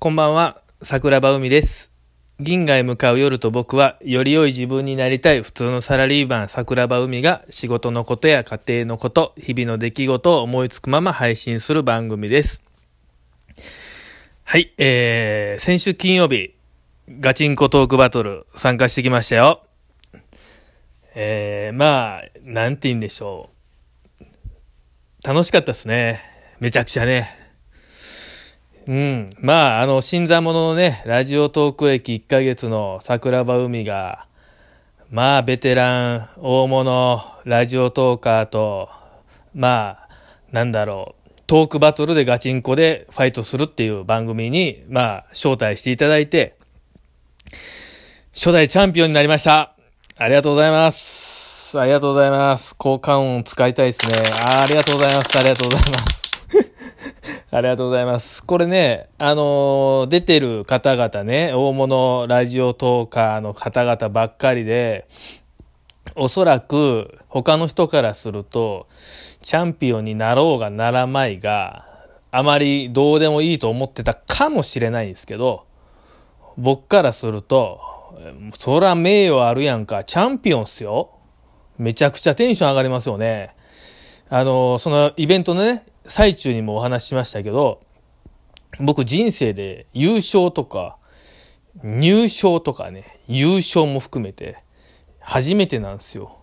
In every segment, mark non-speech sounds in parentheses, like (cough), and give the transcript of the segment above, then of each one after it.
こんばんは、桜庭海です。銀河へ向かう夜と僕は、より良い自分になりたい普通のサラリーマン桜庭海が仕事のことや家庭のこと、日々の出来事を思いつくまま配信する番組です。はい、えー、先週金曜日、ガチンコトークバトル参加してきましたよ。えー、まあ、なんて言うんでしょう。楽しかったですね。めちゃくちゃね。うん。まあ、あの、新参者のね、ラジオトーク歴1ヶ月の桜庭海が、まあ、ベテラン、大物、ラジオトーカーと、まあ、なんだろう、トークバトルでガチンコでファイトするっていう番組に、まあ、招待していただいて、初代チャンピオンになりました。ありがとうございます。ありがとうございます。効果音使いたいですね。あありがとうございます。ありがとうございます。ありがとうございます。これね、あのー出てる方々ね、大物ラジオトーカーの方々ばっかりで、おそらく他の人からすると、チャンピオンになろうがならまいが、あまりどうでもいいと思ってたかもしれないんですけど、僕からすると、そら名誉あるやんか、チャンピオンっすよ。めちゃくちゃテンション上がりますよね。あの、そのイベントのね、最中にもお話ししましたけど、僕人生で優勝とか、入賞とかね、優勝も含めて、初めてなんですよ。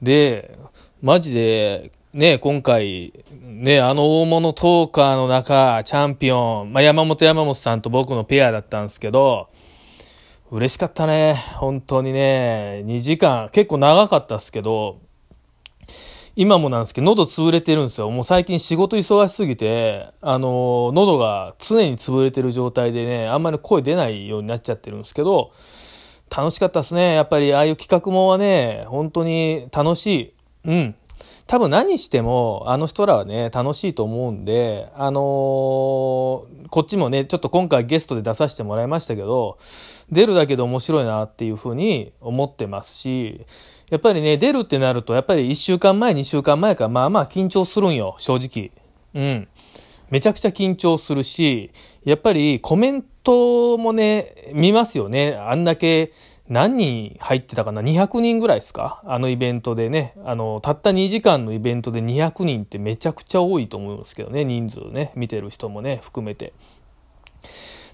で、マジで、ね、今回、ね、あの大物トーカーの中、チャンピオン、まあ、山本山本さんと僕のペアだったんですけど、嬉しかったね。本当にね、2時間、結構長かったっすけど、今もなんですけど、喉潰れてるんですよ。もう最近仕事忙しすぎて、あの、喉が常に潰れてる状態でね、あんまり声出ないようになっちゃってるんですけど、楽しかったですね。やっぱりああいう企画もはね、本当に楽しい。うん。多分何しても、あの人らはね、楽しいと思うんで、あのーこっちもね、ちょっと今回ゲストで出させてもらいましたけど、出るだけで面白いなっていうふうに思ってますし、やっぱりね、出るってなると、やっぱり1週間前、2週間前から、まあまあ緊張するんよ、正直。うん。めちゃくちゃ緊張するし、やっぱりコメントもね、見ますよね。あんだけ何人入ってたかな ?200 人ぐらいですか？あのイベントでね。あの、たった2時間のイベントで200人ってめちゃくちゃ多いと思うんですけどね。人数ね。見てる人もね、含めて。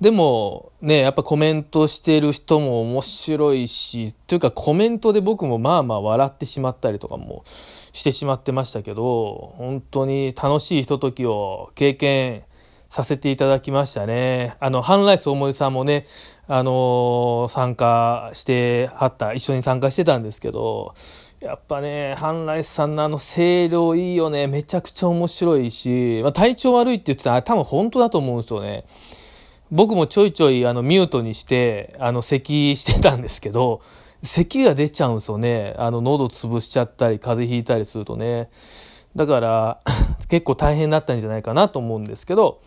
でもね、やっぱコメントしてる人も面白いし、というかコメントで僕もまあまあ笑ってしまったりとかもしてしまってましたけど、本当に楽しいひとときを経験させていただきましたね。あの、ハンライス大森さんもね、あの参加してはった、一緒に参加してたんですけど、やっぱね、ハンライスさんのあの声量いいよね。めちゃくちゃ面白いし、まあ、体調悪いって言ってたら多分本当だと思うんですよね。僕もちょいちょいあのミュートにして、あの咳してたんですけど、(laughs) 咳が出ちゃうんですよね。あの喉潰しちゃったり、風邪ひいたりするとね。だから、(laughs) 結構大変だったんじゃないかなと思うんですけど、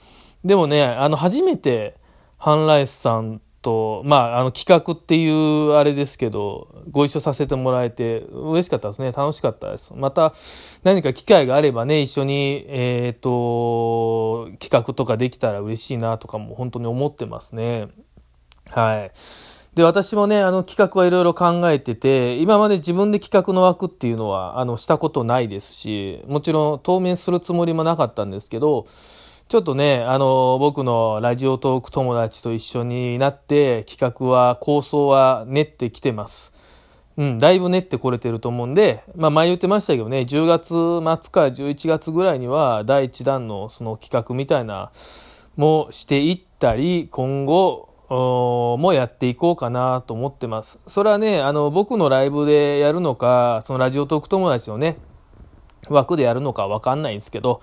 でもね、あの初めてハンライスさんと、まあ、あの企画っていうあれですけど、ご一緒させてもらえて嬉しかったですね。楽しかったです。また何か機会があればね、一緒に、えっ、と、企画とかできたら嬉しいなとかも本当に思ってますね。はい。で、私もね、あの企画はいろいろ考えてて、今まで自分で企画の枠っていうのは、あの、したことないですし、もちろん当面するつもりもなかったんですけど、ちょっとね、あの、僕のラジオトーク友達と一緒になって、企画は、構想は練ってきてます。うん、だいぶ練ってこれてると思うんで、まあ前言ってましたけどね、10月末から11月ぐらいには、第1弾のその企画みたいな、もしていったり、今後、もやっていこうかなと思ってます。それはね、あの、僕のライブでやるのか、そのラジオトーク友達のね、枠でやるのかわかんないんですけど、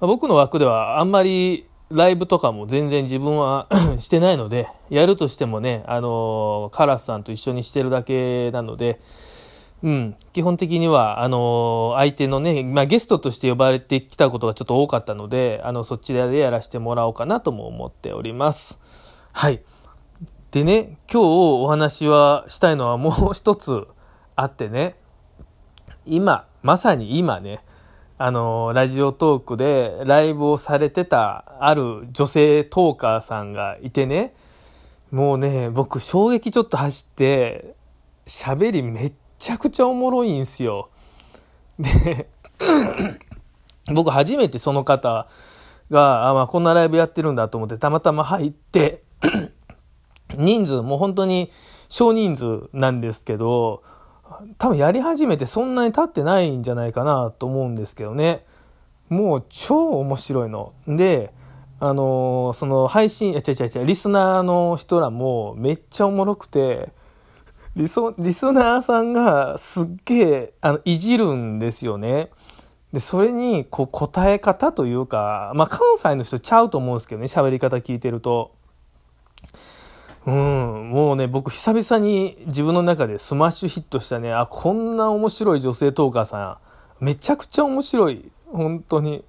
僕の枠ではあんまりライブとかも全然自分は (clears throat) してないので、やるとしてもね、あの、カラスさんと一緒にしてるだけなので、うん、基本的には、あの、相手のね、まあ、ゲストとして呼ばれてきたことがちょっと多かったので、あの、そちらでやらせてもらおうかなとも思っております。はい。でね、今日お話はしたいのはもう一つあってね、今、まさに今ね、あの、ラジオトークでライブをされてたある女性トーカーさんがいてね、もうね、僕衝撃ちょっと走って、喋りめっちゃくちゃおもろいんすよ。で、(coughs) 僕初めてその方が、あまあ、こんなライブやってるんだと思ってたまたま入って (coughs) 人数も本当に少人数なんですけど、多分やり始めてそんなに経ってないんじゃないかなと思うんですけどね。もう超面白いの。で、あのー、その配信、違う違う違う、リスナーの人らもめっちゃおもろくて、リソリスナーさんがすっげえ、あの、いじるんですよね。で、それに、こう、答え方というか、まあ、関西の人ちゃうと思うんですけどね、喋り方聞いてると。うん、もうね、僕久々に自分の中でスマッシュヒットしたね、あ、こんな面白い女性トーカーさん、めちゃくちゃ面白い。本当に。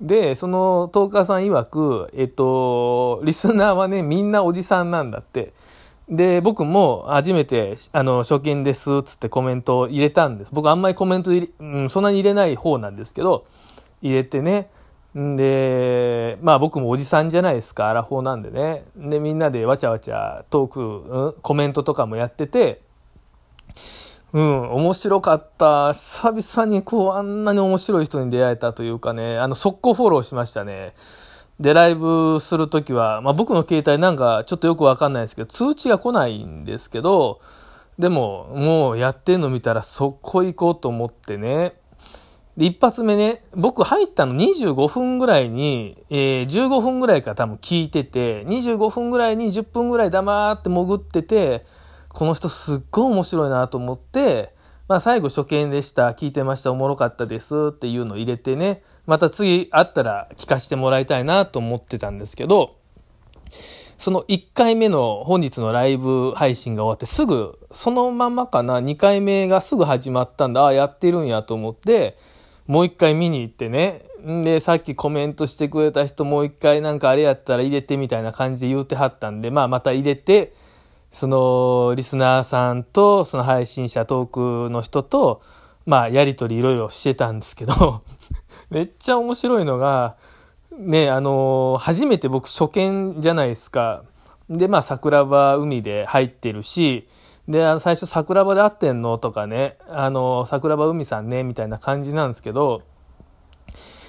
で、そのトーカーさん曰く、えっと、リスナーはね、みんなおじさんなんだって。で、僕も初めて、あの、初見です、つってコメントを入れたんです。僕あんまりコメント入れ、うん、そんなに入れない方なんですけど、入れてね、で、まあ僕もおじさんじゃないですか、アラフォーなんでね。で、みんなでわちゃわちゃトーク、うん、コメントとかもやってて、うん、面白かった。久々にこう、あんなに面白い人に出会えたというかね、あの、速攻フォローしましたね。で、ライブするときは、まあ僕の携帯なんかちょっとよくわかんないですけど、通知が来ないんですけど、でも、もうやってんの見たら速攻行こうと思ってね、で、一発目ね、僕入ったの25分ぐらいに、えー、15分ぐらいから多分聞いてて、25分ぐらいに10分ぐらい黙って潜ってて、この人すっごい面白いなと思って、まあ最後初見でした、聞いてました、おもろかったです。っていうのを入れてね、また次会ったら聞かせてもらいたいなと思ってたんですけど、その1回目の本日のライブ配信が終わってすぐ、そのままかな、2回目がすぐ始まったんだ、ああ、やってるんやと思って、もう一回見に行ってね。で、さっきコメントしてくれた人もう一回なんかあれやったら入れてみたいな感じで言うてはったんで、まあまた入れて、そのリスナーさんとその配信者トークの人と、まあやりとりいろいろしてたんですけど、(laughs) めっちゃ面白いのが、ね、あの初めて僕初見じゃないですか。で、まあ桜庭海で入ってるし、で、あの最初桜庭で会ってんのとかね、あの、桜庭海さんね、みたいな感じなんですけど、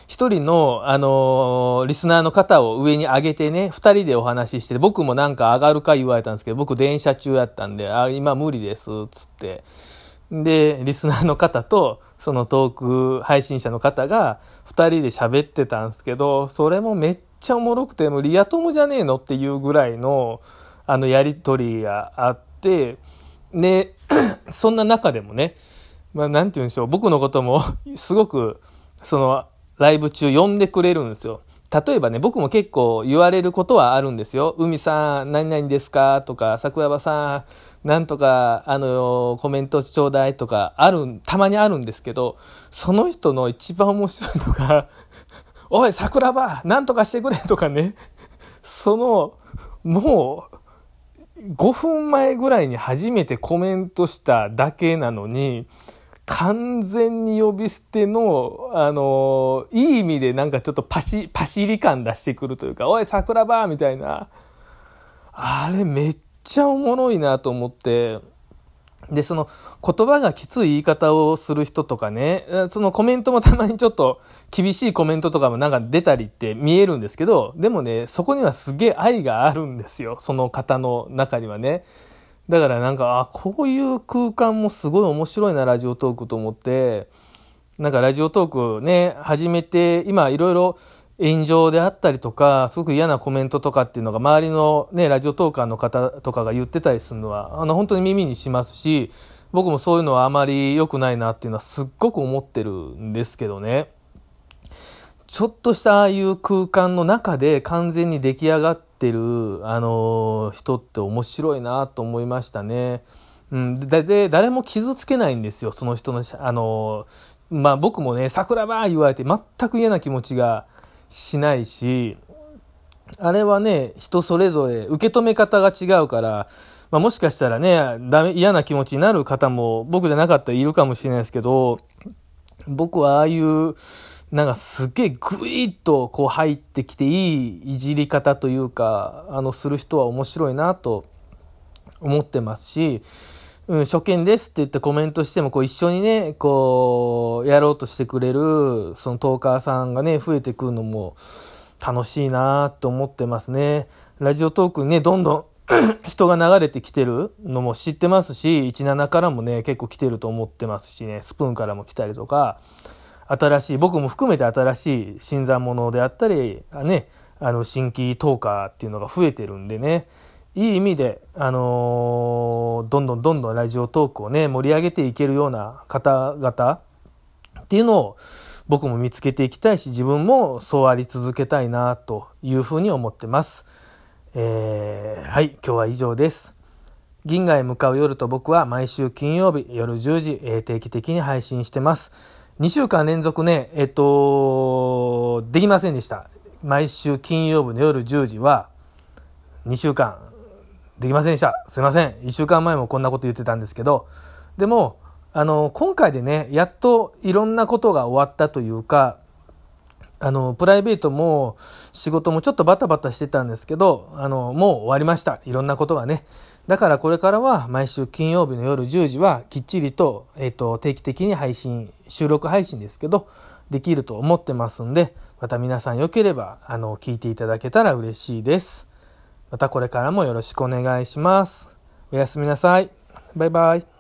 一人の、あのリスナーの方を上に上げてね、二人でお話しして、僕もなんか上がるか言われたんですけど、僕電車中やったんで、あ、今無理です、つって。で、リスナーの方と、そのトーク配信者の方が、二人で喋ってたんですけど、それもめっちゃおもろくて、もうリア友じゃねえのっていうぐらいの、あの、やりとりがあって、で、(coughs) そんな中でもね、まあ、なんて言うんでしょう、僕のことも (laughs) すごく、その、ライブ中呼んでくれるんですよ。例えばね、僕も結構言われることはあるんですよ。海さん、何々ですか？とか、桜庭さん、なんとか、あの、コメントちょうだいとか、ある、たまにあるんですけど、その人の一番面白いのが、おい、桜庭、なんとかしてくれとかね、その、もう、5分前ぐらいに初めてコメントしただけなのに、完全に呼び捨ての、あの、いい意味でなんかちょっとパシ、パシリ感出してくるというか、おい、桜庭みたいな。あれめっちゃおもろいなと思って、で、その言葉がきつい言い方をする人とかね、そのコメントもたまにちょっと厳しいコメントとかもなんか出たりって見えるんですけど、でもね、そこにはすげえ愛があるんですよ。その方の中にはね。だからなんか、あ、こういう空間もすごい面白いな、ラジオトークと思って、なんかラジオトークね、始めて、今いろいろ炎上であったりとか、すごく嫌なコメントとかっていうのが周りのね、ラジオトーカーの方とかが言ってたりするのは、あの、本当に耳にしますし、僕もそういうのはあまり良くないなっていうのはすっごく思ってるんですけどね。ちょっとしたああいう空間の中で完全に出来上がってる、あの人って面白いなと思いましたね。うん、で、で誰も傷つけないんですよ、その人の、あのまあ僕もね、桜庭言われて全く嫌な気持ちが、しないし、あれはね、人それぞれ受け止め方が違うから、まあ、もしかしたらね、ダメ、嫌な気持ちになる方も僕じゃなかったらいるかもしれないですけど、僕はああいうなんかすっげえグイッとこう入ってきていいいじり方というかあのする人は面白いなと思ってますし、うん、初見ですって言ってコメントしてもこう一緒にねこうやろうとしてくれるそのトーカーさんがね増えてくるのも楽しいなと思ってますね。ラジオトークにねどんどん (coughs) 人が流れてきてるのも知ってますし17からもね結構来てると思ってますしねスプーンからも来たりとか。新しい僕も含めて新しい新参者であったりねあの新規トーカーっていうのが増えてるんでねいい意味で、あのー、どんどんどんどんラジオトークをね盛り上げていけるような方々っていうのを僕も見つけていきたいし自分もそうあり続けたいなというふうに思ってます。えー、はい今日は以上です。銀河へ向かう夜と僕は毎週金曜日夜10時、えー、定期的に配信してます。2週間連続ね、えっと、できませんでした。毎週金曜日の夜10時は、2週間、できませんでした。すいません。1週間前もこんなこと言ってたんですけど、でも、あの、今回でね、やっといろんなことが終わったというか、あの、プライベートも仕事もちょっとバタバタしてたんですけど、あの、もう終わりました。いろんなことがね。だからこれからは毎週金曜日の夜10時はきっちりと、えっ、と、定期的に配信、収録配信ですけど、できると思ってますんで、また皆さんよければ、あの、聞いていただけたら嬉しいです。またこれからもよろしくお願いします。おやすみなさい。バイバイ。